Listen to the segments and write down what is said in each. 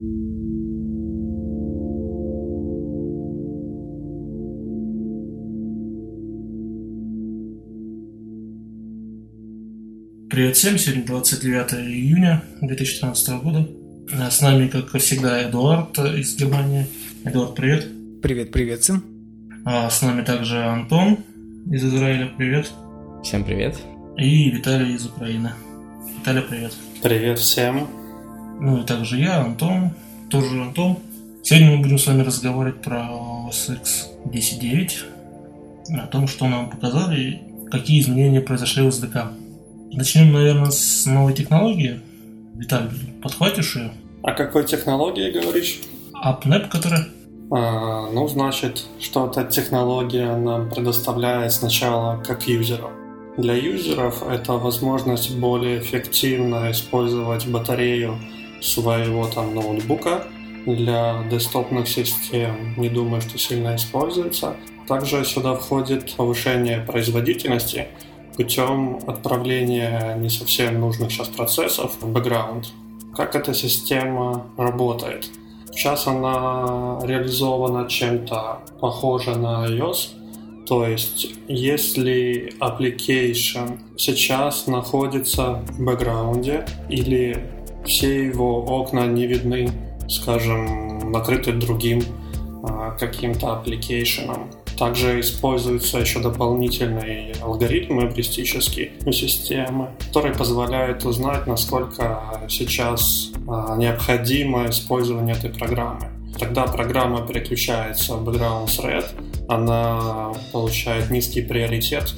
Привет всем, сегодня 29 июня 2013 года. С нами, как всегда, Эдуард из Германии. Эдуард, привет. Привет, привет, сын. А с нами также Антон из Израиля, привет. Всем привет. И Виталий из Украины. Виталий, привет. Привет всем. Ну и также я, Антон, тоже Антон. Сегодня мы будем с вами разговаривать про OS X 10.9, о том, что нам показали, какие изменения произошли в SDK. Начнем, наверное, с новой технологии. Виталий, подхватишь ее? О какой технологии говоришь? AppNap, которая? А, ну, значит, что эта технология нам предоставляет сначала как юзерам. Для юзеров это возможность более эффективно использовать батарею своего там ноутбука. Для десктопных систем не думаю, что сильно используется. Также сюда входит повышение производительности – путем отправления не совсем нужных сейчас процессов в бэкграунд. Как эта система работает? Сейчас она реализована чем-то похоже на iOS, то есть, если application сейчас находится в бэкграунде или все его окна не видны, скажем, накрыты другим а, каким-то application, также используются еще дополнительные алгоритмы эвристические у системы, которые позволяют узнать, насколько сейчас а, необходимо использование этой программы. Тогда программа переключается в background thread, она получает низкий приоритет,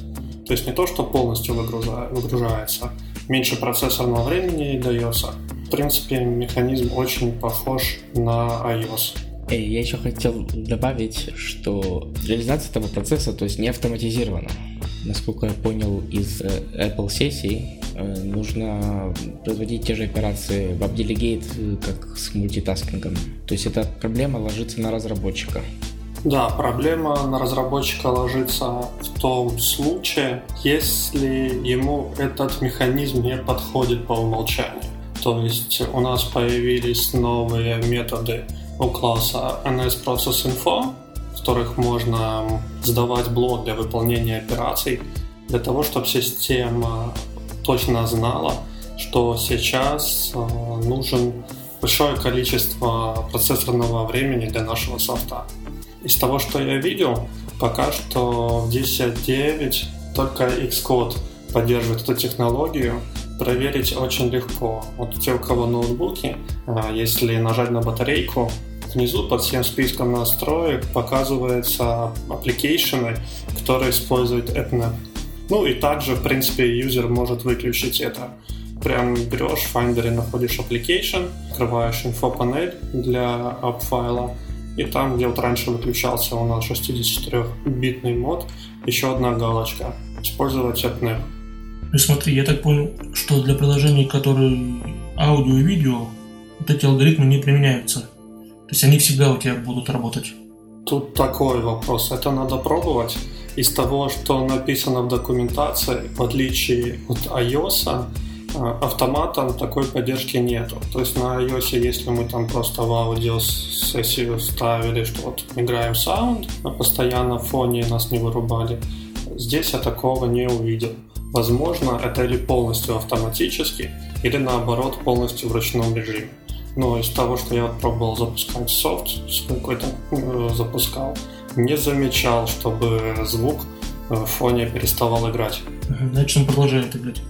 то есть не то, что полностью выгружается, меньше процессорного времени дается. В принципе, механизм очень похож на iOS. Я еще хотел добавить, что реализация этого процесса то есть не автоматизирована. Насколько я понял из э, Apple сессий, э, нужно производить те же операции в AppDelegate, э, как с мультитаскингом. То есть эта проблема ложится на разработчика. Да, проблема на разработчика ложится в том случае, если ему этот механизм не подходит по умолчанию. То есть у нас появились новые методы у класса NS Process Info, в которых можно задавать блок для выполнения операций, для того, чтобы система точно знала, что сейчас э, нужен большое количество процессорного времени для нашего софта. Из того, что я видел, пока что в 10.9 только Xcode поддерживает эту технологию. Проверить очень легко. Вот те, у кого ноутбуки, э, если нажать на батарейку, внизу под всем списком настроек показываются application ы, которые используют App Nap. Ну и также, в принципе, юзер может выключить это. Прям берешь в Finder находишь application, открываешь инфопанель для app-файла, и там, где вот раньше выключался у нас 64-битный mode, еще одна галочка. Использовать AppNap. Ну смотри, я так понял, что для приложений, которые аудио и видео, вот эти алгоритмы не применяются. То есть они всегда у тебя будут работать. Тут такой вопрос. Это надо пробовать. Из того, что написано в документации, в отличие от iOS, автоматом такой поддержки нету. То есть на iOS, если мы там просто в аудиосессию ставили, что вот играем саунд, а постоянно в фоне нас не вырубали, здесь я такого не увидел. Возможно, это или полностью автоматически, или наоборот полностью в ручном режиме. Но из того, что я пробовал запускать софт, какой-то э, запускал, не замечал, чтобы звук э, в фоне переставал играть. Значит, он продолжает играть.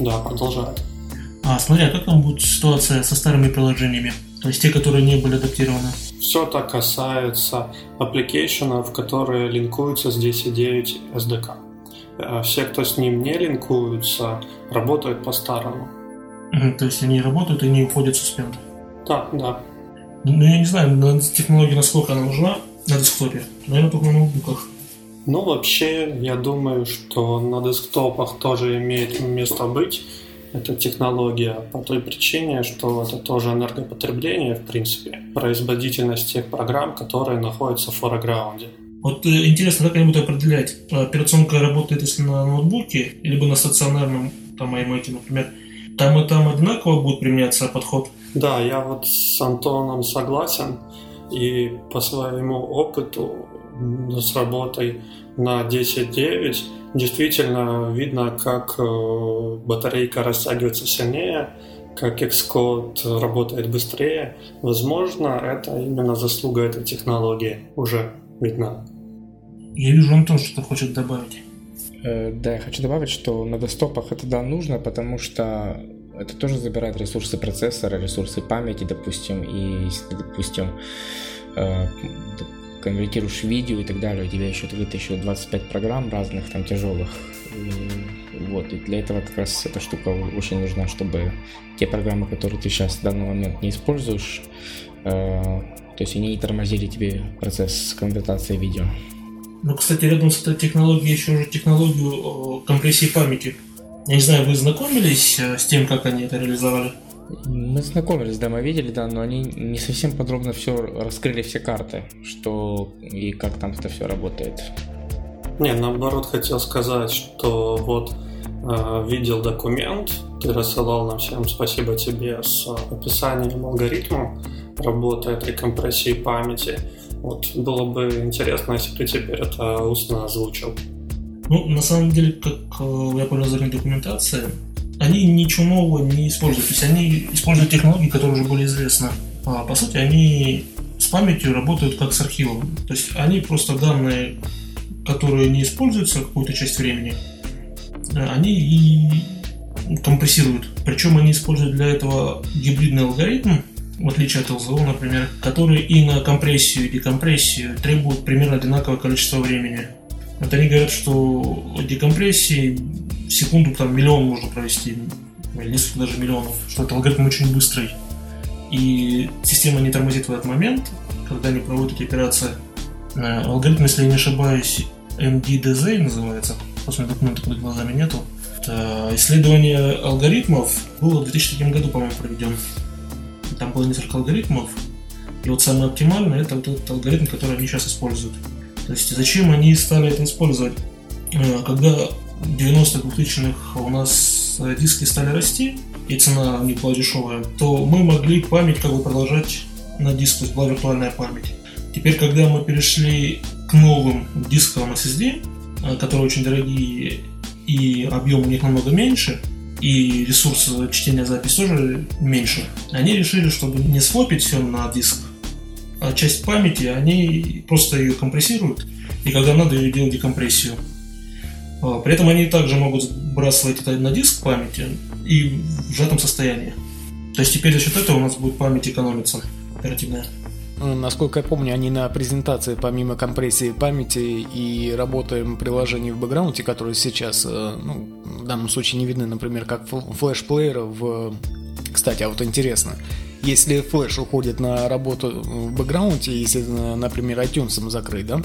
Да, продолжает. А смотри, а как там будет ситуация со старыми приложениями? То есть те, которые не были адаптированы? Все это касается application ов, которые линкуются с 10.9 SDK. Все, кто с ним не линкуются, работают по-старому. Угу, то есть они работают и не уходят в suspend. Да, да. Ну, я не знаю, на технология, насколько она нужна на десктопе. Наверное, только на ноутбуках. Ну, вообще, я думаю, что на десктопах тоже имеет место быть эта технология по той причине, что это тоже энергопотребление, в принципе, производительность тех программ, которые находятся в foreground е. Вот э, интересно, как они будут определять, операционка работает если на ноутбуке, либо на стационарном там iMac, например, там и там одинаково будет применяться подход? Да, я вот с Антоном согласен. И по своему опыту с работой на 10.9 действительно видно, как э, батарейка растягивается сильнее, как Xcode работает быстрее. Возможно, это именно заслуга этой технологии уже видна. Я вижу, Антон что-то хочет добавить. Э, да, я хочу добавить, что на десктопах это да нужно, потому что это тоже забирает ресурсы процессора, ресурсы памяти, допустим, и допустим, э, конвертируешь видео и так далее, у тебя еще вытащил 25 программ разных, там, тяжелых. Вот, и для этого как раз эта штука очень нужна, чтобы те программы, которые ты сейчас в данный момент не используешь, э, то есть они не тормозили тебе процесс конвертации видео. Ну, кстати, рядом с этой технологией еще же технологию компрессии памяти. Я не знаю, вы знакомились э, с тем, как они это реализовали? Мы знакомились, да, мы видели, да, но они не совсем подробно все раскрыли все карты, что и как там это все работает. Не, наоборот, хотел сказать, что вот э, видел документ, ты рассылал нам всем спасибо тебе с описанием алгоритма работы этой компрессии памяти. Вот было бы интересно, если бы ты теперь это устно озвучил. Ну, на самом деле, как э, я понял из документации, они ничего нового не используют. То есть они используют технологии, которые уже были известны. А, по сути, они с памятью работают как с архивом. То есть они просто данные, которые не используются какую-то часть времени, э, они и компрессируют. Причем они используют для этого гибридный алгоритм, в отличие от ЛЗО, например, который и на компрессию, и декомпрессию требует примерно одинаковое количество времени. Вот они говорят, что декомпрессии секунду там миллион можно провести, или несколько даже миллионов, что это алгоритм очень быстрый. И система не тормозит в этот момент, когда они проводят эти операции. Э, алгоритм, если я не ошибаюсь, MDDZ называется, после документа под глазами нету. Это исследование алгоритмов было в 2003 году, по-моему, проведено. Там было несколько алгоритмов, и вот самый оптимальный это вот этот алгоритм, который они сейчас используют. То есть зачем они стали это использовать? Э, когда 90-х, 2000-х у нас диски стали расти, и цена не была дешевая, то мы могли память как бы продолжать на диск, то есть была виртуальная память. Теперь, когда мы перешли к новым дисковым SSD, э, которые очень дорогие и объем у них намного меньше, и ресурс чтения записи тоже меньше, они решили, чтобы не свопить все на диск, а часть памяти, они просто ее компрессируют, и когда надо, ее делать декомпрессию. А, при этом они также могут сбрасывать это на диск памяти и в сжатом состоянии. То есть теперь за счет этого у нас будет память экономиться оперативная. Ну, насколько я помню, они на презентации, помимо компрессии памяти и работы приложений в бэкграунде, которые сейчас, э, ну, в данном случае не видны, например, как флеш-плеера в... Кстати, а вот интересно, если флеш уходит на работу в бэкграунде, если, например, iTunes закрыть, да,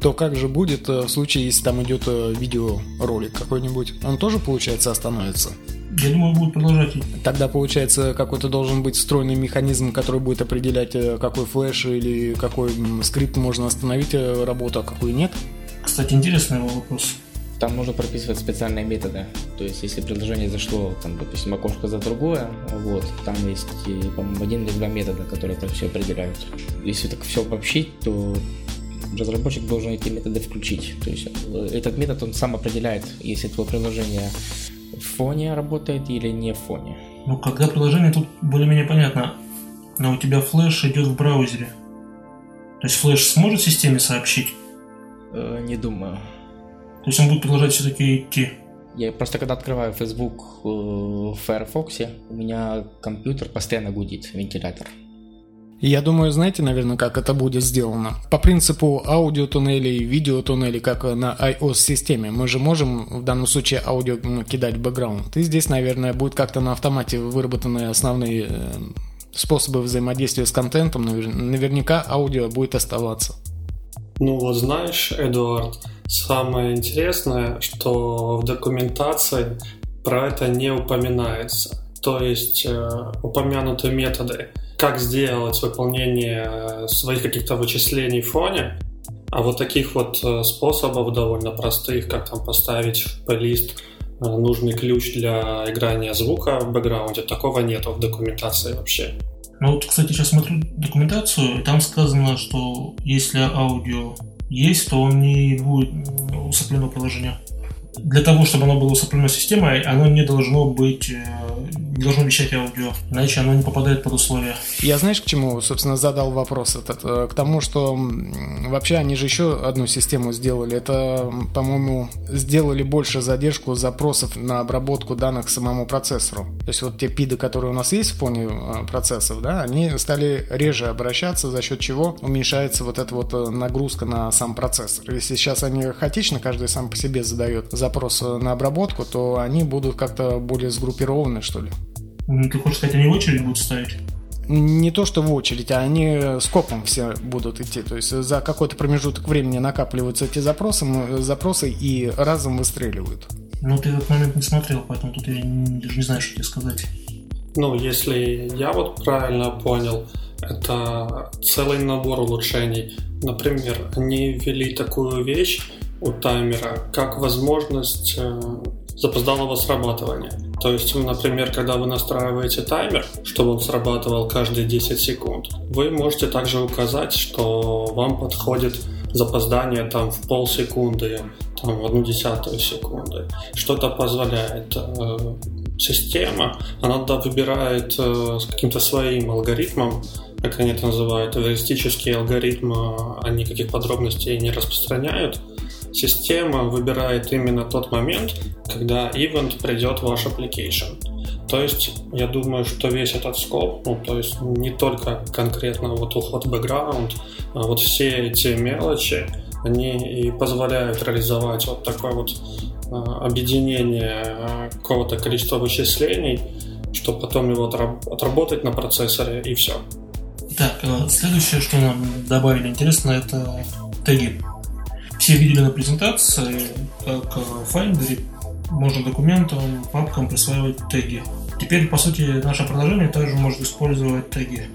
то как же будет э, в случае, если там идет э, видеоролик какой-нибудь? Он тоже, получается, остановится? Я думаю, будет продолжать. Тогда, получается, какой-то должен быть встроенный механизм, который будет определять, э, какой флеш или какой скрипт можно остановить работу, а какой нет? Кстати, интересный вопрос. Там можно прописывать специальные методы. То есть, если приложение зашло, там, допустим, окошко за другое, вот, там есть, по-моему, один или два метода, которые это все определяют. Если так все обобщить, то разработчик должен эти методы включить. То есть э, этот метод он сам определяет, если твое приложение в фоне работает или не в фоне. Ну, когда приложение тут более-менее понятно, но у тебя флеш идет в браузере. То есть флеш сможет системе сообщить? Э, не думаю. То есть он будет продолжать все-таки идти. Я просто когда открываю Facebook э, в Firefox, у меня компьютер постоянно гудит, вентилятор. Я думаю, знаете, наверное, как это будет сделано? По принципу аудиотуннелей, видеотуннелей, как на iOS-системе. Мы же можем в данном случае аудио кидать в бэкграунд. И здесь, наверное, будет как-то на автомате выработаны основные э, способы взаимодействия с контентом. Наверняка аудио будет оставаться. Ну вот знаешь, Эдуард, Самое интересное, что в документации про это не упоминается. То есть э, упомянуты методы, как сделать выполнение своих каких-то вычислений в фоне, а вот таких вот э, способов довольно простых, как там поставить в плейлист нужный ключ для играния звука в бэкграунде. Такого нет в документации вообще. Ну вот, кстати, сейчас смотрю документацию, и там сказано, что если аудио есть, то он не будет усыплено приложения для того, чтобы оно было усыплено системой, оно не должно быть, э, не должно вещать аудио, иначе оно не попадает под условия. Я знаешь, к чему, собственно, задал вопрос этот? Э, к тому, что вообще они же еще одну систему сделали. Это, по-моему, сделали больше задержку запросов на обработку данных самому процессору. То есть вот те пиды, которые у нас есть в фоне э, процессов, да, они стали реже обращаться, за счет чего уменьшается вот эта вот нагрузка на сам процессор. Если сейчас они хаотично, каждый сам по себе задает запрос на обработку, то они будут как-то более сгруппированы, что ли. Ну, ты хочешь сказать, они в очередь будут ставить? не то что в очередь, а они скопом все будут идти. То есть за какой-то промежуток времени накапливаются эти запросы, запросы и разом выстреливают. Ну, ты этот момент не смотрел, поэтому тут я даже не знаю, что тебе сказать. Ну, если я вот правильно понял, это целый набор улучшений. Например, они ввели такую вещь, у таймера как возможность э, запоздалого срабатывания. То есть, например, когда вы настраиваете таймер, чтобы он срабатывал каждые 10 секунд, вы можете также указать, что вам подходит запоздание там в полсекунды, там в одну десятую секунды. Что-то позволяет э, система, она да, выбирает э, с каким-то своим алгоритмом, как они это называют, эвристический алгоритм, они никаких подробностей не распространяют, система выбирает именно тот момент, когда event придет в ваш application. То есть, я думаю, что весь этот скоп, ну, то есть не только конкретно вот уход в бэкграунд, а вот все эти мелочи, они и позволяют реализовать вот такое вот а, объединение а, какого-то количества вычислений, чтобы потом его отработать на процессоре и все. Так, э, следующее, что нам добавили интересно, это теги все видели на презентации, как в Finder можно документам, папкам присваивать теги. Теперь, по сути, наше приложение также может использовать теги.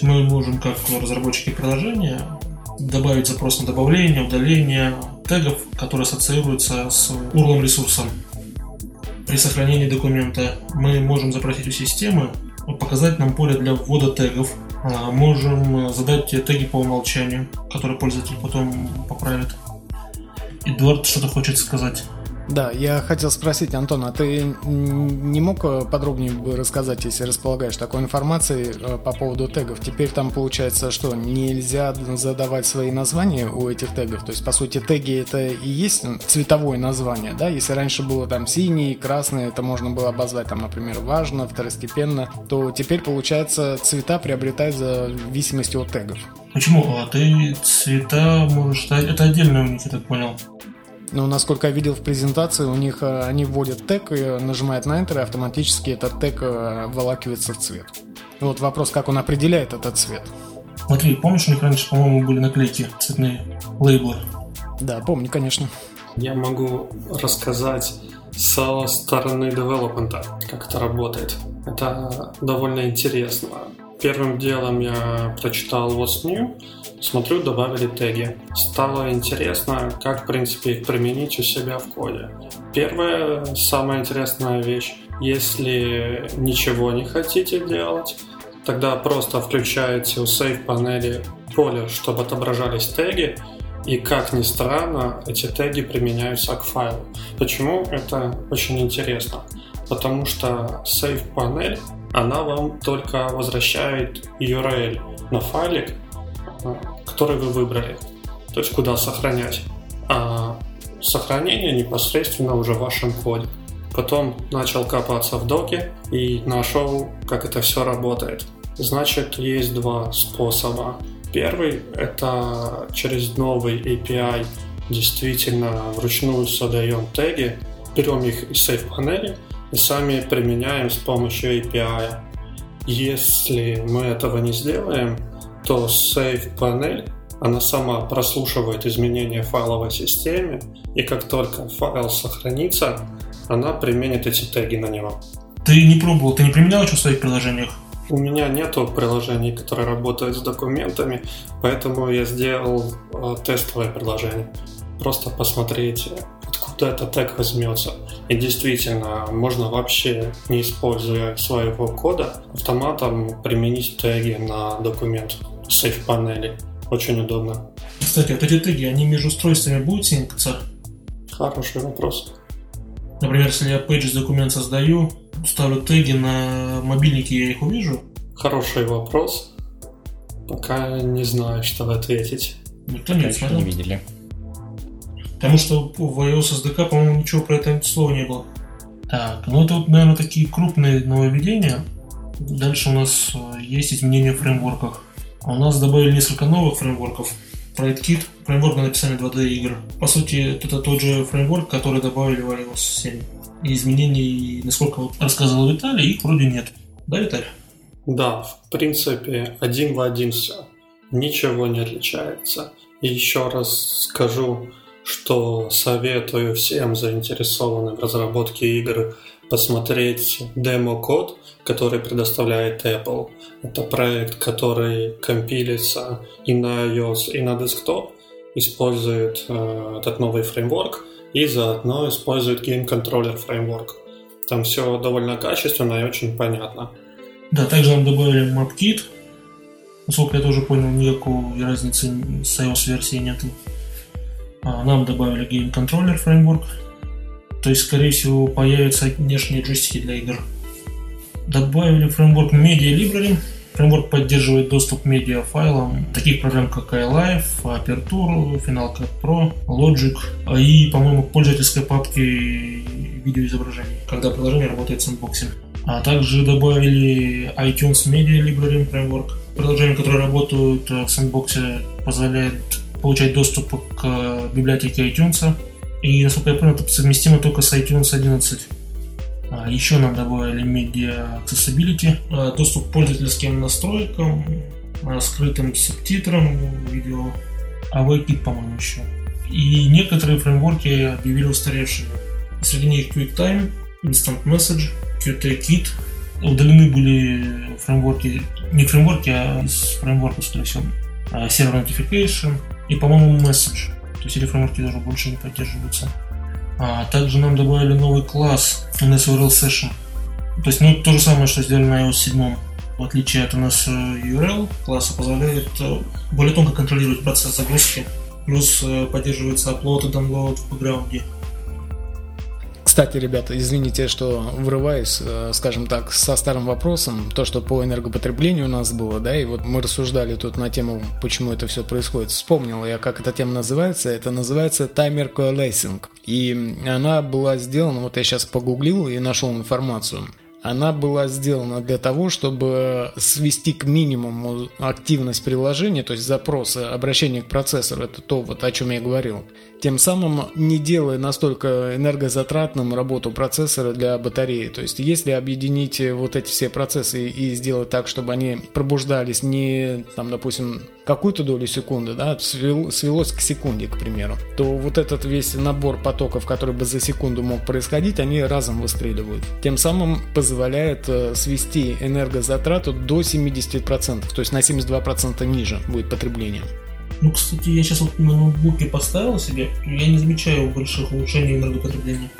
Мы можем, как разработчики приложения, добавить запрос на добавление, удаление тегов, которые ассоциируются с URL ресурсом. При сохранении документа мы можем запросить у системы показать нам поле для ввода тегов, можем э, задать те теги по умолчанию, которые пользователь потом поправит. Эдуард что-то хочет сказать. Да, я хотел спросить, Антон, а ты не мог э, подробнее бы рассказать, если располагаешь такой информацией э, по поводу тегов? Теперь там получается, что нельзя задавать свои названия у этих тегов. То есть, по сути, теги это и есть цветовое название, да? Если раньше было там синий, красный, это можно было обозвать там, например, важно, второстепенно, то теперь, получается, цвета приобретают в зависимости от тегов. Почему? А ты цвета можешь... Это отдельно у них, я так понял. Но насколько я видел в презентации, у них э, они вводят тег и нажимают на Enter, и автоматически этот тег э, вылакивается в цвет. И вот вопрос, как он определяет этот цвет. Смотри, помнишь, у них раньше, по-моему, были наклейки, цветные лейблы? Да, помню, конечно. Я могу рассказать со стороны девелопмента, как это работает. Это довольно интересно. Первым делом я прочитал What's New, смотрю, добавили теги. Стало интересно, как, в принципе, их применить у себя в коде. Первая, самая интересная вещь, если ничего не хотите делать, тогда просто включаете у Save панели поле, чтобы отображались теги, и как ни странно, эти теги применяются к файлу. Почему? Это очень интересно. Потому что Save панель она вам только возвращает URL на файлик, который вы выбрали, то есть куда сохранять. А сохранение непосредственно уже в вашем коде. Потом начал копаться в доке и нашел, как это все работает. Значит, есть два способа. Первый – это через новый API действительно вручную создаем теги, берем их из сейф панели и сами применяем с помощью API. Если мы этого не сделаем, то Save панель она сама прослушивает изменения в файловой системе, и как только файл сохранится, она применит эти теги на него. Ты не пробовал, ты не применял еще в своих приложениях? У меня нету приложений, которые работают с документами, поэтому я сделал э, тестовое приложение. Просто посмотреть, откуда этот тег возьмется. И действительно, можно вообще, не используя своего кода, автоматом применить теги на документ в Safe панели. Очень удобно. Кстати, вот эти теги, они между устройствами будут синкаться? Хороший вопрос. Например, если я Pages документ создаю, ставлю теги на мобильнике, я их увижу? Хороший вопрос. Пока не знаю, что ответить. Никто не Конечно, не видели. Потому что в iOS SDK, по-моему, ничего про это слова не было. Так, ну это вот, наверное, такие крупные нововведения. Дальше у нас э, есть изменения в фреймворках. А у нас добавили несколько новых фреймворков. PrideKit, фреймворк на написание 2D игр. По сути, это тот же фреймворк, который добавили в iOS 7. И изменений, насколько вот рассказывал Виталий, их вроде нет. Да, Виталий? Да, в принципе, один в один все. Ничего не отличается. И еще раз скажу, что советую всем заинтересованным в разработке игр посмотреть демо-код, который предоставляет Apple. Это проект, который компилится и на iOS, и на десктоп, использует э, этот новый фреймворк и заодно использует Game Controller фреймворк. Там все довольно качественно и очень понятно. Да, также нам добавили MapKit. Насколько я тоже понял, никакой разницы с iOS-версией нету. А, нам добавили Game Controller фреймворк, то есть, скорее всего, появятся внешние джойстики для игр. Добавили фреймворк Media Library. Фреймворк поддерживает доступ к медиа файлам таких программ, как iLife, Aperture, Final Cut Pro, Logic и, по-моему, пользовательской папки видеоизображений, когда приложение работает с инбоксом. А также добавили iTunes Media Library фреймворк. Приложения, которые работают в сэндбоксе, позволяет получать доступ к библиотеке iTunes. И, насколько я понял, это совместимо только с iTunes 11. А, еще нам добавили Media Accessibility, а, доступ к пользовательским настройкам, а, скрытым субтитрам видео, AVKit, по-моему, еще. И некоторые фреймворки объявили устаревшими. Среди них QuickTime, Instant Message, Qt-Kit. Удалены были фреймворки, не фреймворки, а из фреймворка, скорее всего, Server Notification и, по-моему, Message. То есть эти фреймворки больше не поддерживаются. А также нам добавили новый класс NSURL Session. То есть, ну, то же самое, что сделали на iOS 7. В отличие от NSURL класса позволяет э, более тонко контролировать процесс загрузки. Плюс э, поддерживается upload и download в бэкграунде. Кстати, ребята, извините, что врываюсь, э, скажем так, со старым вопросом, то, что по энергопотреблению у нас было, да, и вот мы рассуждали тут на тему, почему это все происходит. Вспомнил я, как эта тема называется. Это называется таймер coalescing. И она была сделана, вот я сейчас погуглил и нашел информацию она была сделана для того, чтобы свести к минимуму активность приложения, то есть запросы, обращение к процессору, это то, вот о чем я говорил. Тем самым не делая настолько энергозатратным работу процессора для батареи. То есть если объединить вот эти все процессы и сделать так, чтобы они пробуждались не, там, допустим, какую-то долю секунды, да, свелось к секунде, к примеру, то вот этот весь набор потоков, который бы за секунду мог происходить, они разом выстреливают. Тем самым позволяет э, свести энергозатрату до 70%, то есть на 72% ниже будет потребление. Ну, кстати, я сейчас вот на ноутбуке поставил себе, я не замечаю больших улучшений энергопотребления.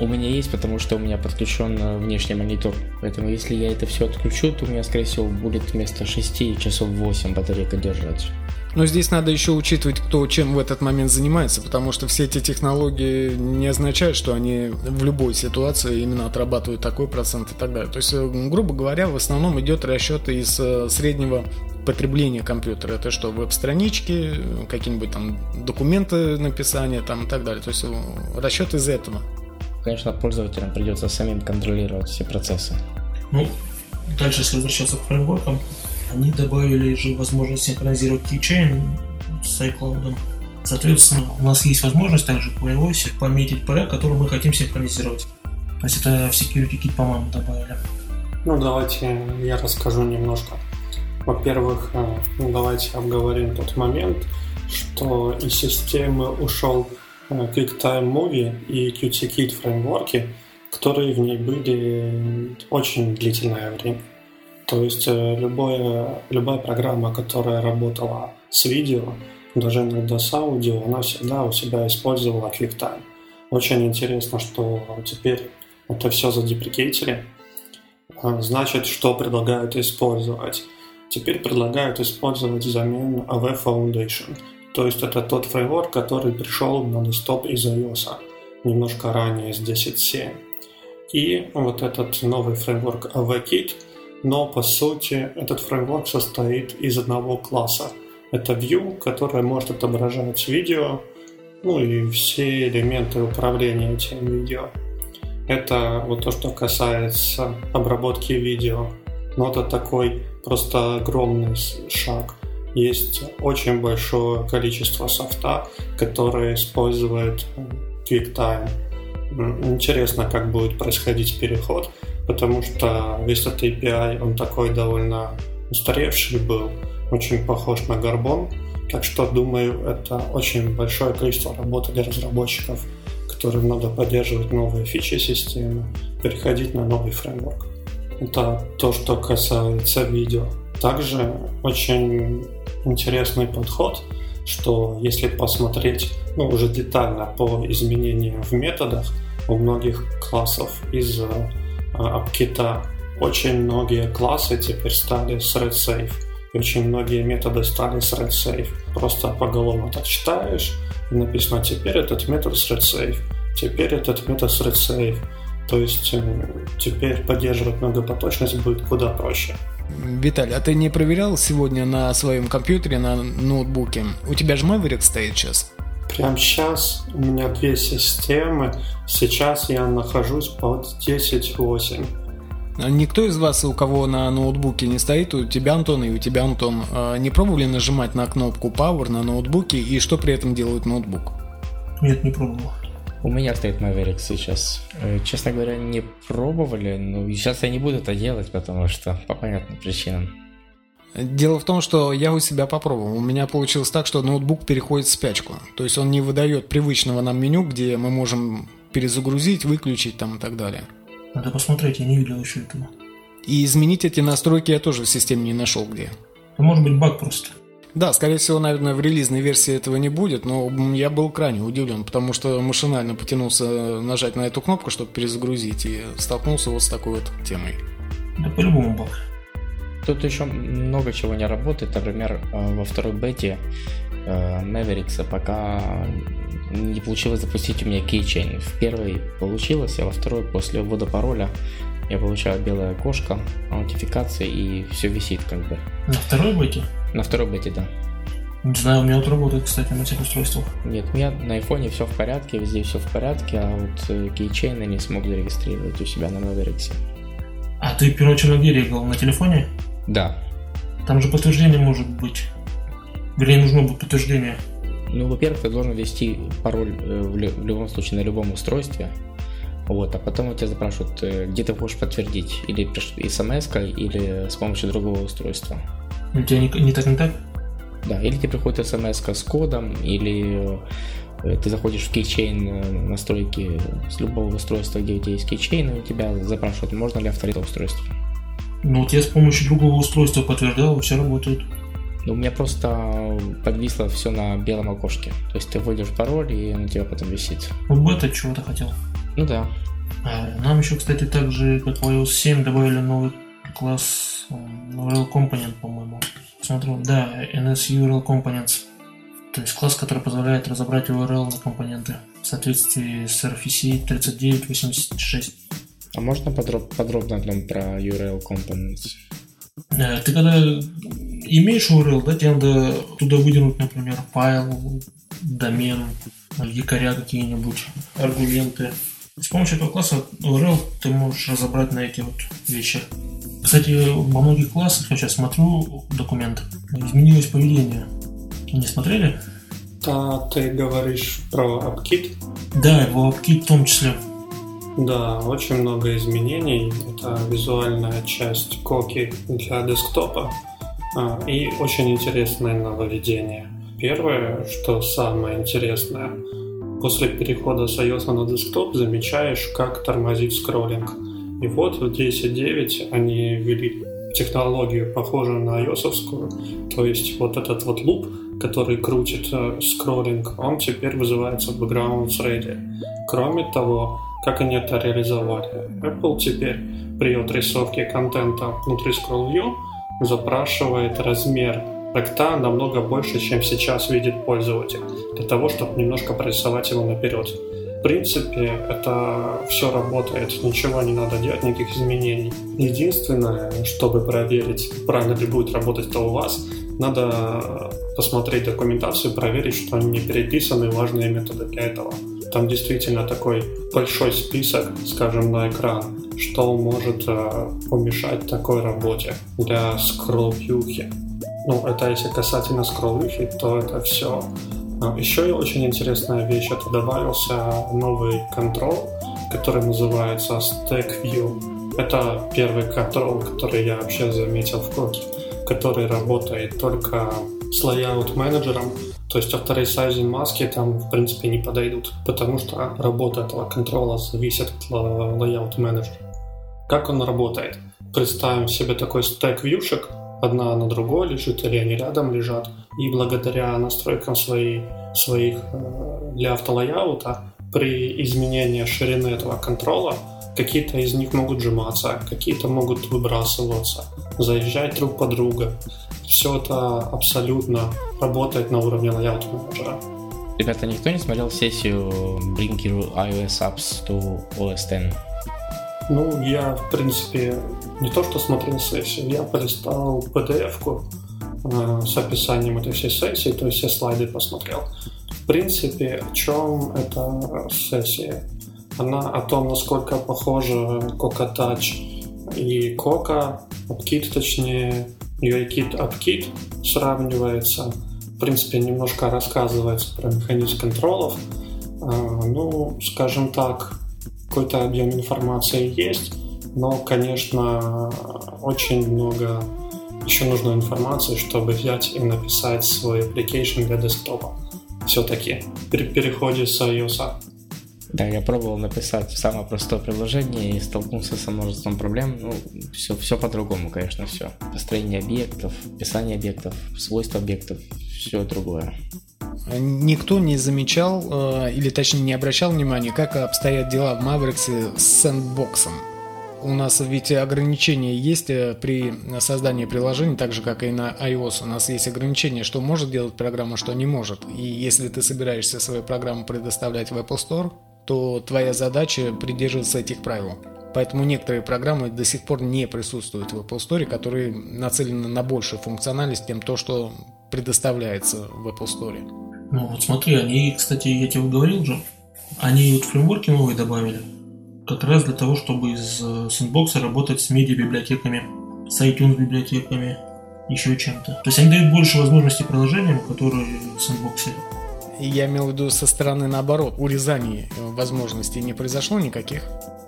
У меня есть, потому что у меня подключен э, внешний монитор. Поэтому если я это все отключу, то у меня, скорее всего, будет вместо 6 часов 8 батарейка держать. Но здесь надо еще учитывать, кто чем в этот момент занимается, потому что все эти технологии не означают, что они в любой ситуации именно отрабатывают такой процент и так далее. То есть, э, грубо говоря, в основном идет расчет из э, среднего потребления компьютера. Это что, веб-странички, какие-нибудь там документы написания там и так далее. То есть расчет из этого конечно, пользователям придется самим контролировать все процессы. Ну, дальше, если возвращаться к фреймворкам, они добавили же возможность синхронизировать keychain с iCloud. Соответственно, у нас есть возможность также по iOS пометить поля, которые мы хотим синхронизировать. То есть это в Security Kit, по-моему, добавили. Ну, давайте я расскажу немножко. Во-первых, э, ну, давайте обговорим тот момент, что из системы ушел QuickTime Movie и Qt-Kit фреймворки, которые в ней были очень длительное время. То есть э, любое, любая программа, которая работала с видео, даже иногда с аудио, она всегда у себя использовала QuickTime. Очень интересно, что теперь это все задеприкейтили. А, значит, что предлагают использовать? Теперь предлагают использовать взамен AV Foundation. То есть это тот фреймворк, который пришел на десктоп из iOS немножко ранее, с 10.7. И вот этот новый фреймворк AVKit, но по сути этот фреймворк состоит из одного класса. Это View, которая может отображать видео, ну и все элементы управления этим видео. Это вот то, что касается обработки видео. Но это такой просто огромный шаг. Есть очень большое количество софта, которое использует QuickTime. Интересно, как будет происходить переход, потому что весь этот API, он такой довольно устаревший был, очень похож на Горбон, так что, думаю, это очень большое количество работы для разработчиков, которым надо поддерживать новые фичи системы, переходить на новый фреймворк. Это то, что касается видео. Также очень интересный подход, что если посмотреть ну, уже детально по изменениям в методах у многих классов из AppKit, очень многие классы теперь стали с RedSafe и очень многие методы стали с RedSafe. Просто поголовно так читаешь, и написано теперь этот метод с RedSafe, теперь этот метод с RedSafe. То есть э, теперь поддерживать многопоточность будет куда проще. Виталий, а ты не проверял сегодня на своем компьютере, на ноутбуке? У тебя же Maverick стоит сейчас? Прямо сейчас у меня две системы. Сейчас я нахожусь под 10.8. А никто из вас, у кого на ноутбуке не стоит, у тебя, Антон, и у тебя, Антон, а, не пробовали нажимать на кнопку Power на ноутбуке, и что при этом делает ноутбук? Нет, не пробовал. У меня стоит Maverick сейчас. Э, честно говоря, не пробовали, но сейчас я не буду это делать, потому что по понятным причинам. Дело в том, что я у себя попробовал. У меня получилось так, что ноутбук переходит в спячку. То есть он не выдает привычного нам меню, где мы можем перезагрузить, выключить там и так далее. Надо посмотреть, я не видел еще этого. И изменить эти настройки я тоже в системе не нашел где. Ну, может быть, баг просто. Да, скорее всего, наверное, в релизной версии этого не будет, но я был крайне удивлен, потому что машинально потянулся нажать на эту кнопку, чтобы перезагрузить, и столкнулся вот с такой вот темой. Да по-любому баг. Тут еще много чего не работает, например, э, во второй бете э, Mavericks пока не получилось запустить у меня кейчейн. В первой получилось, а во второй после ввода пароля я получаю белое окошко, аутентификации и все висит как бы. На второй бете? На второй бете, да. Не знаю, у меня вот работает, кстати, на тех устройствах. Нет, у меня на айфоне все в порядке, везде все в порядке, а вот кейчейны не смог зарегистрировать у себя на Mavericks. А ты первоначально где регал? На телефоне? Да. Там же подтверждение может быть. Вернее, нужно будет подтверждение. Ну, во-первых, ты должен ввести пароль э, в любом случае на любом устройстве. Вот, а потом у тебя запрашивают, э, где ты хочешь подтвердить, или смс или с помощью другого устройства. У тебя не, не так, не так? Да, или тебе приходит смс с кодом, или э, ты заходишь в keychain настройки с любого устройства, где у тебя есть keychain, и у тебя запрашивают, можно ли авторить устройство. Ну, у тебя с помощью другого устройства подтверждал, все работает. Ну, у меня просто подвисло все на белом окошке. То есть ты вводишь пароль, и он у тебя потом висит. Вот бета чего-то хотел. Ну да. А, нам еще, кстати, также, как в iOS 7, добавили новый класс URL Component, по-моему. Смотрю, да, NSURL Components. То есть класс, который позволяет разобрать URL на компоненты в соответствии с RFC 3986. А можно подроб- подробно нам про URL Components? Э, ты когда имеешь URL, да, тебе надо туда выдернуть, например, файл, домен, якоря какие-нибудь, аргументы. С помощью этого класса URL ты можешь разобрать на эти вот вещи. Кстати, во многих классах, я сейчас смотрю документ, изменилось поведение. Не смотрели? Да, ты говоришь про AppKit? Да, его AppKit в том числе. Да, очень много изменений. Это визуальная часть коки для десктопа а, и очень интересное нововведение. Первое, что самое интересное, после перехода с iOS на десктоп замечаешь, как тормозит скроллинг. И вот в 10.9 они ввели технологию, похожую на ios то есть вот этот вот луп, который крутит э, скроллинг, он теперь вызывается в background thread. Кроме того, как они это реализовали? Apple теперь при отрисовке контента внутри ScrollView запрашивает размер ректа намного больше, чем сейчас видит пользователь, для того, чтобы немножко прорисовать его наперед. В принципе, это все работает, ничего не надо делать, никаких изменений. Единственное, чтобы проверить, правильно ли будет работать это у вас, надо посмотреть документацию, проверить, что не переписаны важные методы для этого. Там действительно такой большой список, скажем, на экран, что может э, помешать такой работе для скролл-вьюхи. Ну, это если касательно скролл-вьюхи, то это все а, Еще очень интересная вещь, это добавился новый контрол, который называется Stack View. Это первый контрол, который я вообще заметил в коде, который работает только с layout менеджером, то есть авторизайзинг маски там в принципе не подойдут, потому что работа этого контрола зависит от layout менеджера. Как он работает? Представим себе такой стек вьюшек, одна на другой лежит или они рядом лежат, и благодаря настройкам своей, своих э, для автолайаута при изменении ширины этого контрола какие-то из них могут сжиматься, какие-то могут выбрасываться, заезжать друг по другу. Все это абсолютно работает на уровне layout менеджера. Ребята, никто не смотрел сессию Bring Your iOS Apps to OS X? Ну, я, в принципе, не то что смотрел сессию, я полистал PDF-ку э, с описанием этой всей сессии, то есть все слайды посмотрел. В принципе, о чем эта сессия? Она о том, насколько похожа Coca Touch и Coca, AppKit точнее, UIKit AppKit сравнивается. В принципе, немножко рассказывается про механизм контролов. Э, ну, скажем так, какой-то объем информации есть, но, конечно, очень много еще нужно информации, чтобы взять и написать свой application для десктопа. Все-таки при переходе с iOS. Да, я пробовал написать самое простое приложение и столкнулся со множеством проблем. Ну, все, все по-другому, конечно, все. Построение объектов, описание объектов, свойства объектов, все другое. Никто не замечал, э, или точнее не обращал внимания, как обстоят дела в Mavericks с сэндбоксом. У нас ведь ограничения есть э, при создании приложений, так же как и на iOS. У нас есть ограничения, что может делать программа, что не может. И если ты собираешься свою программу предоставлять в Apple Store, то твоя задача придерживаться этих правил. Поэтому некоторые программы до сих пор не присутствуют в Apple Store, которые нацелены на большую функциональность, чем то, что предоставляется в Apple Store. Ну вот смотри, они, кстати, я тебе говорил же, они вот фреймворки новые добавили, как раз для того, чтобы из сэндбокса работать с медиа-библиотеками, с iTunes библиотеками, еще чем-то. То есть они дают больше возможностей приложениям, которые в сэндбоксе. Я имел в виду со стороны наоборот, урезаний возможностей не произошло никаких?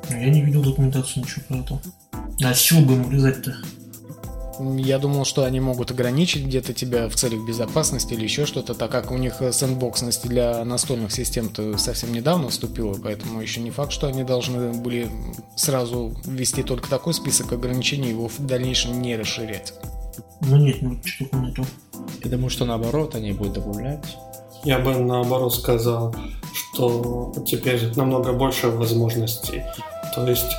Я не видел документацию ничего про это. А с чего бы им урезать-то? Я думал, что они могут ограничить где-то тебя в целях безопасности или еще что-то, так как у них сэндбоксность для настольных систем-то совсем недавно вступила, поэтому еще не факт, что они должны были сразу ввести только такой список ограничений, его в дальнейшем не расширять. Ну нет, ну что нету. Я думаю, что наоборот они будут добавлять. Я бы наоборот сказал, что теперь намного больше возможностей. То есть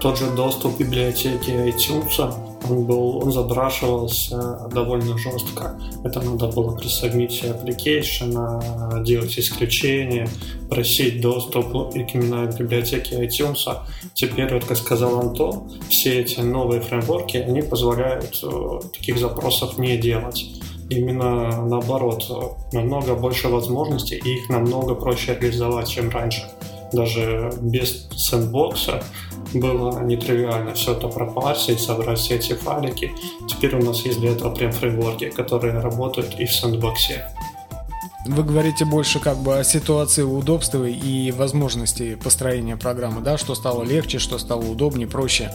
тот же доступ к библиотеке iTunes, он, был, он забрашивался довольно жестко. Это надо было при сабмите application, делать исключения, просить доступ именно к библиотеке iTunes. Теперь, вот как сказал Антон, все эти новые фреймворки, они позволяют э, таких запросов не делать именно наоборот, намного больше возможностей, и их намного проще реализовать, чем раньше. Даже без сэндбокса было нетривиально все это пропарсить, собрать все эти файлики. Теперь у нас есть для этого прям фреймворки, которые работают и в сэндбоксе. Вы говорите больше как бы о ситуации удобства и возможности построения программы, да, что стало легче, что стало удобнее, проще.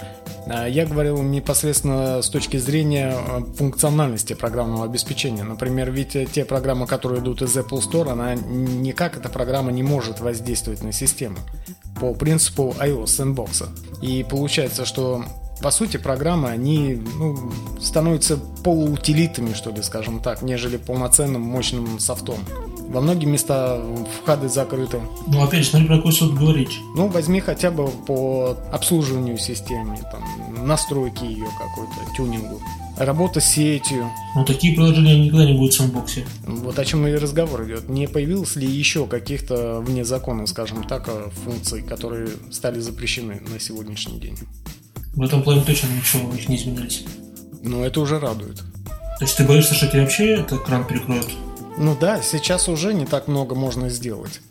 А я говорил непосредственно с точки зрения э, функциональности программного обеспечения. Например, ведь те программы, которые идут из Apple Store, она никак эта программа не может воздействовать на систему по принципу iOS Sandbox. И получается, что по сути, программы, они ну, становятся полуутилитами, что ли, скажем так, нежели полноценным мощным софтом. Во многие места входы закрыты. Ну, опять же, смотри, про какой софт говорить. Ну, возьми хотя бы по обслуживанию системы, там, настройки ее какой-то, тюнингу. Работа с сетью. Ну, такие приложения никогда не будут в сэндбоксе. Вот о чем и разговор идет. Не появилось ли еще каких-то вне закона, скажем так, функций, которые стали запрещены на сегодняшний день? В этом плане точно ничего у них не изменились. Ну, это уже радует. То есть ты боишься, что тебе вообще этот кран перекроют? Ну да, сейчас уже не так много можно сделать.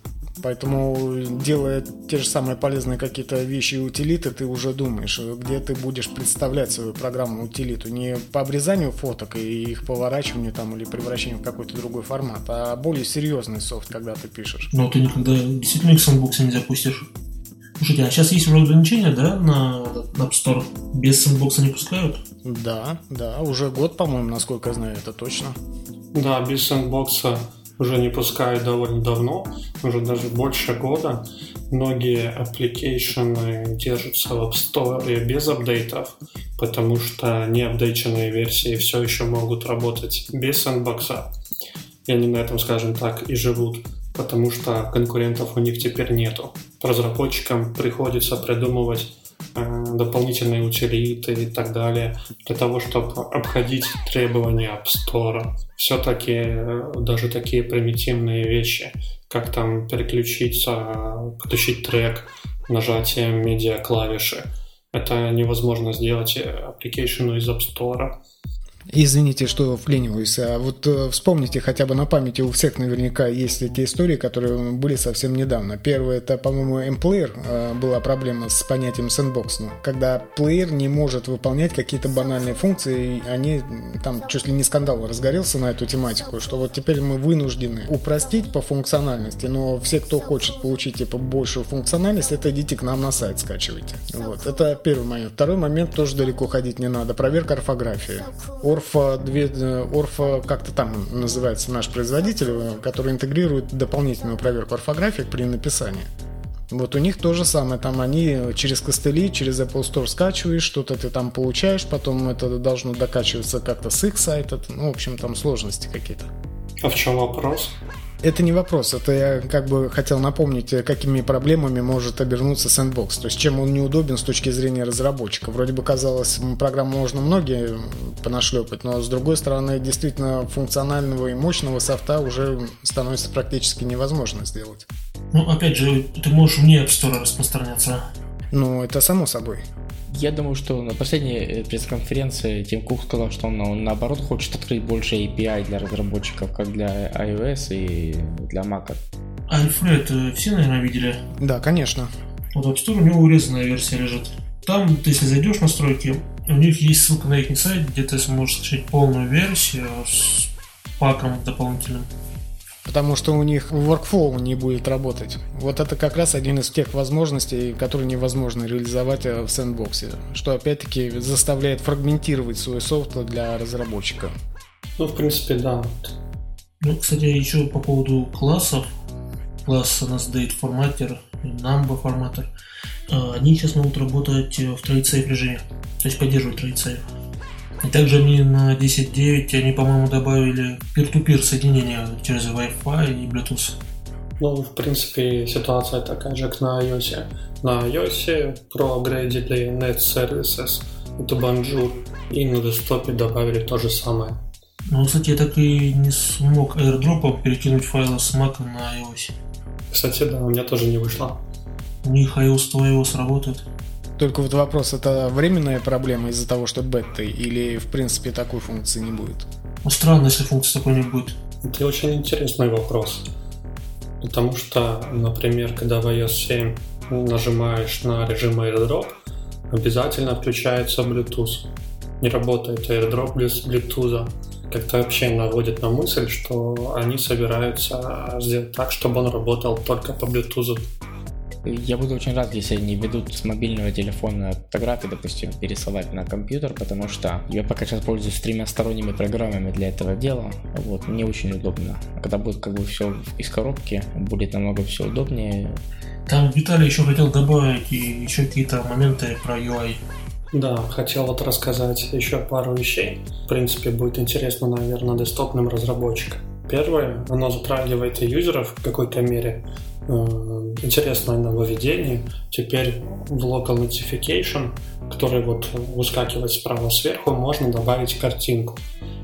Поэтому, делая те же самые полезные какие-то вещи и утилиты, ты уже думаешь, где ты будешь представлять свою программу утилиту. Не по обрезанию фоток и их поворачиванию там или превращению в какой-то другой формат, а более серьезный софт, когда ты пишешь. Но ты никогда действительно их не запустишь. Слушайте, а сейчас есть уже ограничения, да, на, на App Store? Без sandbox а не пускают? Да, да, уже год, по-моему, насколько я знаю, это точно. Да, без sandbox а уже не пускают довольно давно, уже даже больше года. Многие application ы держатся в App Store без апдейтов, потому что неапдейченные версии все еще могут работать без sandbox а. И они на этом, скажем так, и живут, потому что конкурентов у них теперь нету. Разработчикам приходится придумывать дополнительные утилиты и так далее, для того, чтобы обходить требования App Store. Все-таки э, даже такие примитивные вещи, как там переключиться, подключить трек нажатием медиа клавиши, это невозможно сделать application из App Store. Извините, что вклиниваюсь, а вот э, вспомните хотя бы на памяти у всех наверняка есть эти истории, которые были совсем недавно. Первое, это, по-моему, M-Player э, была проблема с понятием sandbox, ну, когда плеер не может выполнять какие-то банальные функции, они там чуть ли не скандал разгорелся на эту тематику, что вот теперь мы вынуждены упростить по функциональности, но все, кто хочет получить типа большую функциональность, это идите к нам на сайт скачивайте. Вот, это первый момент. Второй момент тоже далеко ходить не надо. Проверка орфографии Орфа, две, Орфа как-то там называется наш производитель, который интегрирует дополнительную проверку орфографии при написании. Вот у них то же самое, там они через костыли, через Apple Store скачиваешь, что-то ты там получаешь, потом это должно докачиваться как-то с их сайта, ну, в общем, там сложности какие-то. А в чем вопрос? Это не вопрос, это я как бы хотел напомнить, какими проблемами может обернуться Sandbox, то есть чем он неудобен с точки зрения разработчика. Вроде бы казалось, программу можно многие понашлепать, но с другой стороны, действительно функционального и мощного софта уже становится практически невозможно сделать. Ну, опять же, ты можешь вне App Store распространяться. Ну, это само собой. Я думаю, что на последней э, пресс-конференции Тим Кук сказал, что он, он наоборот хочет открыть больше API для разработчиков, как для iOS и для Mac. Альфред все, наверное, видели? Да, конечно. Вот App Store у него урезанная версия лежит. Там, ты, если зайдешь в настройки, у них есть ссылка на их сайт, где ты сможешь скачать полную версию с паком дополнительным потому что у них workflow не будет работать. Вот это как раз один из тех возможностей, которые невозможно реализовать э, в сэндбоксе, что опять-таки заставляет фрагментировать свой софт для разработчика. Ну, в принципе, да. Ну, кстати, еще по поводу классов. Класс у нас date форматер number форматер. Э, они сейчас могут работать в троицейф режиме, то есть поддерживать троицейф. И также они на 10.9, они, по-моему, добавили peer-to-peer соединение через Wi-Fi и Bluetooth. Ну, в принципе, ситуация такая же, как на iOS. На iOS проапгрейдили Net Services, это Banjo, и на десктопе добавили то же самое. Ну, кстати, я так и не смог airdrop перекинуть файлы с Mac на iOS. Кстати, да, у меня тоже не вышло. У них iOS то iOS работает. Только вот вопрос, это временная проблема из-за того, что бета, или в принципе такой функции не будет? Ну, странно, если функции такой не будет. Это очень интересный вопрос. Потому что, например, когда в iOS 7 нажимаешь на режим AirDrop, обязательно включается Bluetooth. Не работает AirDrop без Bluetooth. Как-то вообще наводит на мысль, что они собираются сделать так, чтобы он работал только по Bluetooth. Я буду очень рад, если они ведут с мобильного телефона фотографии, допустим, пересылать на компьютер, потому что я пока сейчас пользуюсь тремя сторонними программами для этого дела. Вот, мне очень удобно. А когда будет как бы все из коробки, будет намного все удобнее. Там Виталий еще хотел добавить и еще какие-то моменты про UI. Да, хотел вот рассказать еще пару вещей. В принципе, будет интересно, наверное, десктопным разработчикам. Первое, оно затрагивает и юзеров в какой-то мере. Э, интересное нововведение. Теперь в Local Notification, который вот выскакивает справа сверху, можно добавить картинку.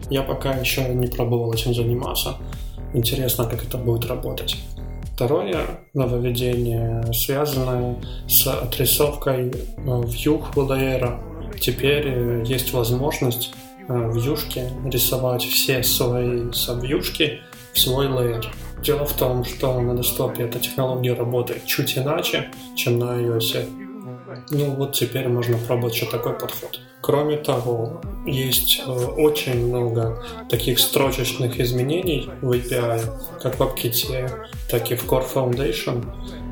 Я пока еще не пробовал этим заниматься. Интересно, как это будет работать. Второе нововведение связано с отрисовкой view layer. Теперь э, есть возможность э, в вьюшке рисовать все свои сабвьюшки в свой layer. Дело в том, что на десктопе эта технология работает чуть иначе, чем на iOS. Ну вот теперь можно пробовать еще такой подход. Кроме того, есть э, очень много таких строчечных изменений в API, как в WebKit, так и в Core Foundation.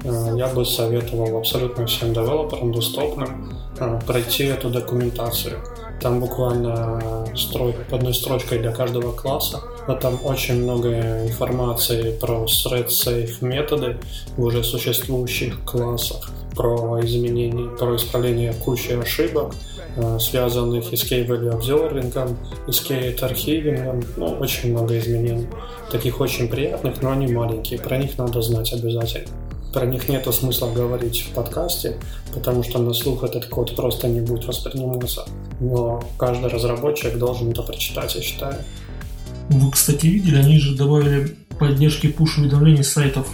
Э, я бы советовал абсолютно всем девелоперам доступным э, пройти эту документацию. Там буквально строй, одной строчкой для каждого класса, но там очень много информации про thread safe методы в уже существующих классах, про изменения, про исправление кучи ошибок, Э, связанных с Key-Value Observing, и с Key-Архивингом. Ну, очень много изменений. Таких очень приятных, но они маленькие. Про них надо знать обязательно. Про них нету смысла говорить в подкасте, потому что на слух этот код просто не будет восприниматься. Но каждый разработчик должен это прочитать, я считаю. Вы, кстати, видели, они же добавили поддержки push-уведомлений сайтов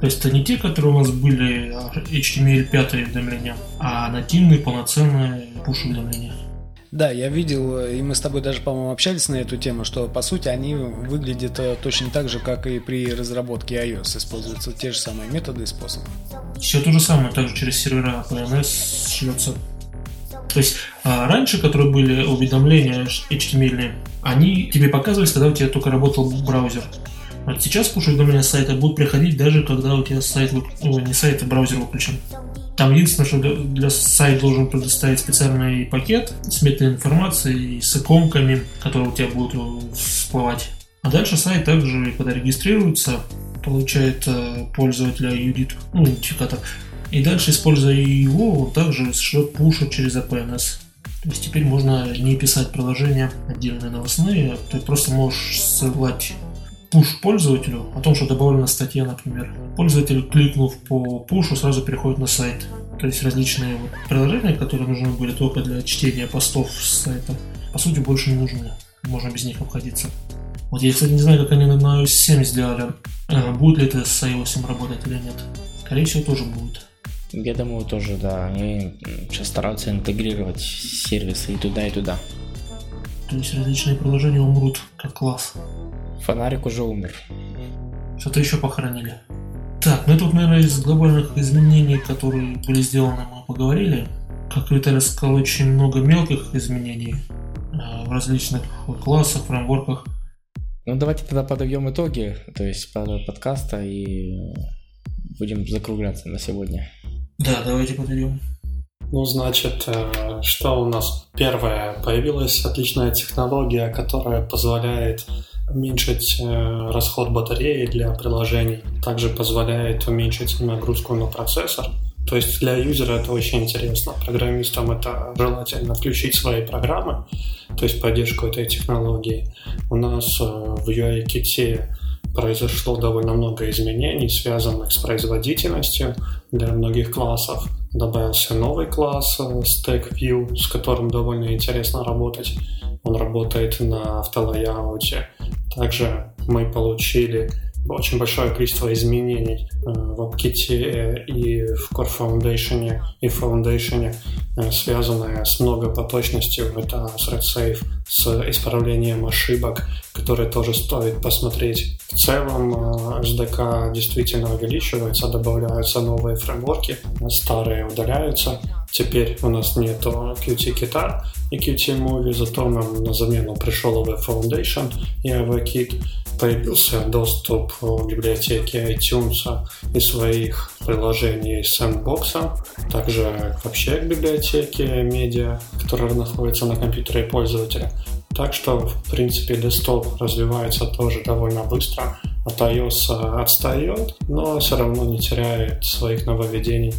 то есть это не те, которые у нас были HTML5 уведомления, а нативные полноценные push-уведомления. Да, я видел, и мы с тобой даже, по-моему, общались на эту тему, что, по сути, они выглядят э, точно так же, как и при разработке iOS. Используются те же самые методы и способы. Все то же самое, также через сервера PNS шлется. То есть а, раньше, которые были уведомления HTML, они тебе показывались, когда у тебя только работал браузер. Вот сейчас push-уведомления сайта будут приходить даже когда у тебя сайт, не сайт, а браузер выключен. Там единственное, что для сайта должен предоставить специальный пакет с метаинформацией, с иконками, которые у тебя будут всплывать. А дальше сайт также, когда регистрируется, получает э, пользователя UDIT, ну, идентификатор. И дальше, используя его, он также шлет пуши через APNS. То есть теперь можно не писать приложения отдельные новостные, ты просто можешь ссылать пуш пользователю о том, что добавлена статья, например. Пользователь, кликнув по пушу, сразу переходит на сайт. То есть различные вот приложения, которые нужны были только для чтения постов с сайта, по сути, больше не нужны. Можно без них обходиться. Вот я, кстати, не знаю, как они на iOS 7 сделали. А, будет ли это с iOS работать или нет. Скорее всего, тоже будет. Я думаю, тоже, да. Они сейчас стараются интегрировать сервисы и туда, и туда. То есть различные приложения умрут как класс. Фонарик уже умер. Что-то еще похоронили. Так, ну это вот, наверное, из глобальных изменений, которые были сделаны, мы поговорили. Как Виталий сказал, очень много мелких изменений а, в различных классах, фреймворках. Ну давайте тогда подовьем итоги, то есть подкаста и будем закругляться на сегодня. Да, давайте подойдем. Ну, значит, э, что у нас? Первое, появилась отличная технология, которая позволяет уменьшить э, расход батареи для приложений, также позволяет уменьшить нагрузку на процессор. То есть для юзера это очень интересно. Программистам это желательно включить свои программы, то есть поддержку этой технологии. У нас э, в UI-ките произошло довольно много изменений, связанных с производительностью для многих классов. Добавился новый класс э, Stack View, с которым довольно интересно работать. Он работает на автолайауте. Также мы получили очень большое количество изменений э, в AppKit и в Core Foundation и Foundation, э, связанные с многопоточностью. Это Thread Safe, с исправлением ошибок, которые тоже стоит посмотреть. В целом SDK действительно увеличивается, добавляются новые фреймворки, старые удаляются. Теперь у нас нет Qt Kit и Qt Movie, зато нам на замену пришел AV Foundation и AV Kit. Появился доступ к библиотеке iTunes и своих приложений Sandbox, также вообще к библиотеке медиа, которая находится на компьютере пользователя. Так что, в принципе, десктоп развивается тоже довольно быстро. От iOS отстает, но все равно не теряет своих нововведений.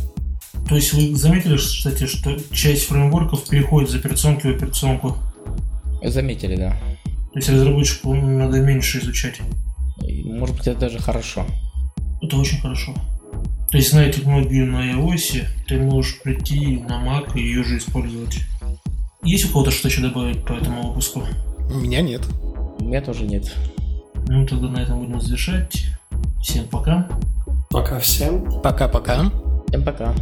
То есть вы заметили, кстати, что часть фреймворков переходит из операционки в операционку? Заметили, да. То есть разработчику надо меньше изучать. Может быть, это даже хорошо. Это очень хорошо. То есть, зная технологию на iOS, ты можешь прийти на Mac и ее же использовать. Есть у кого-то что еще добавить по этому выпуску? У меня нет. У меня тоже нет. Ну, тогда на этом будем завершать. Всем пока. Пока всем. Пока-пока. Всем пока.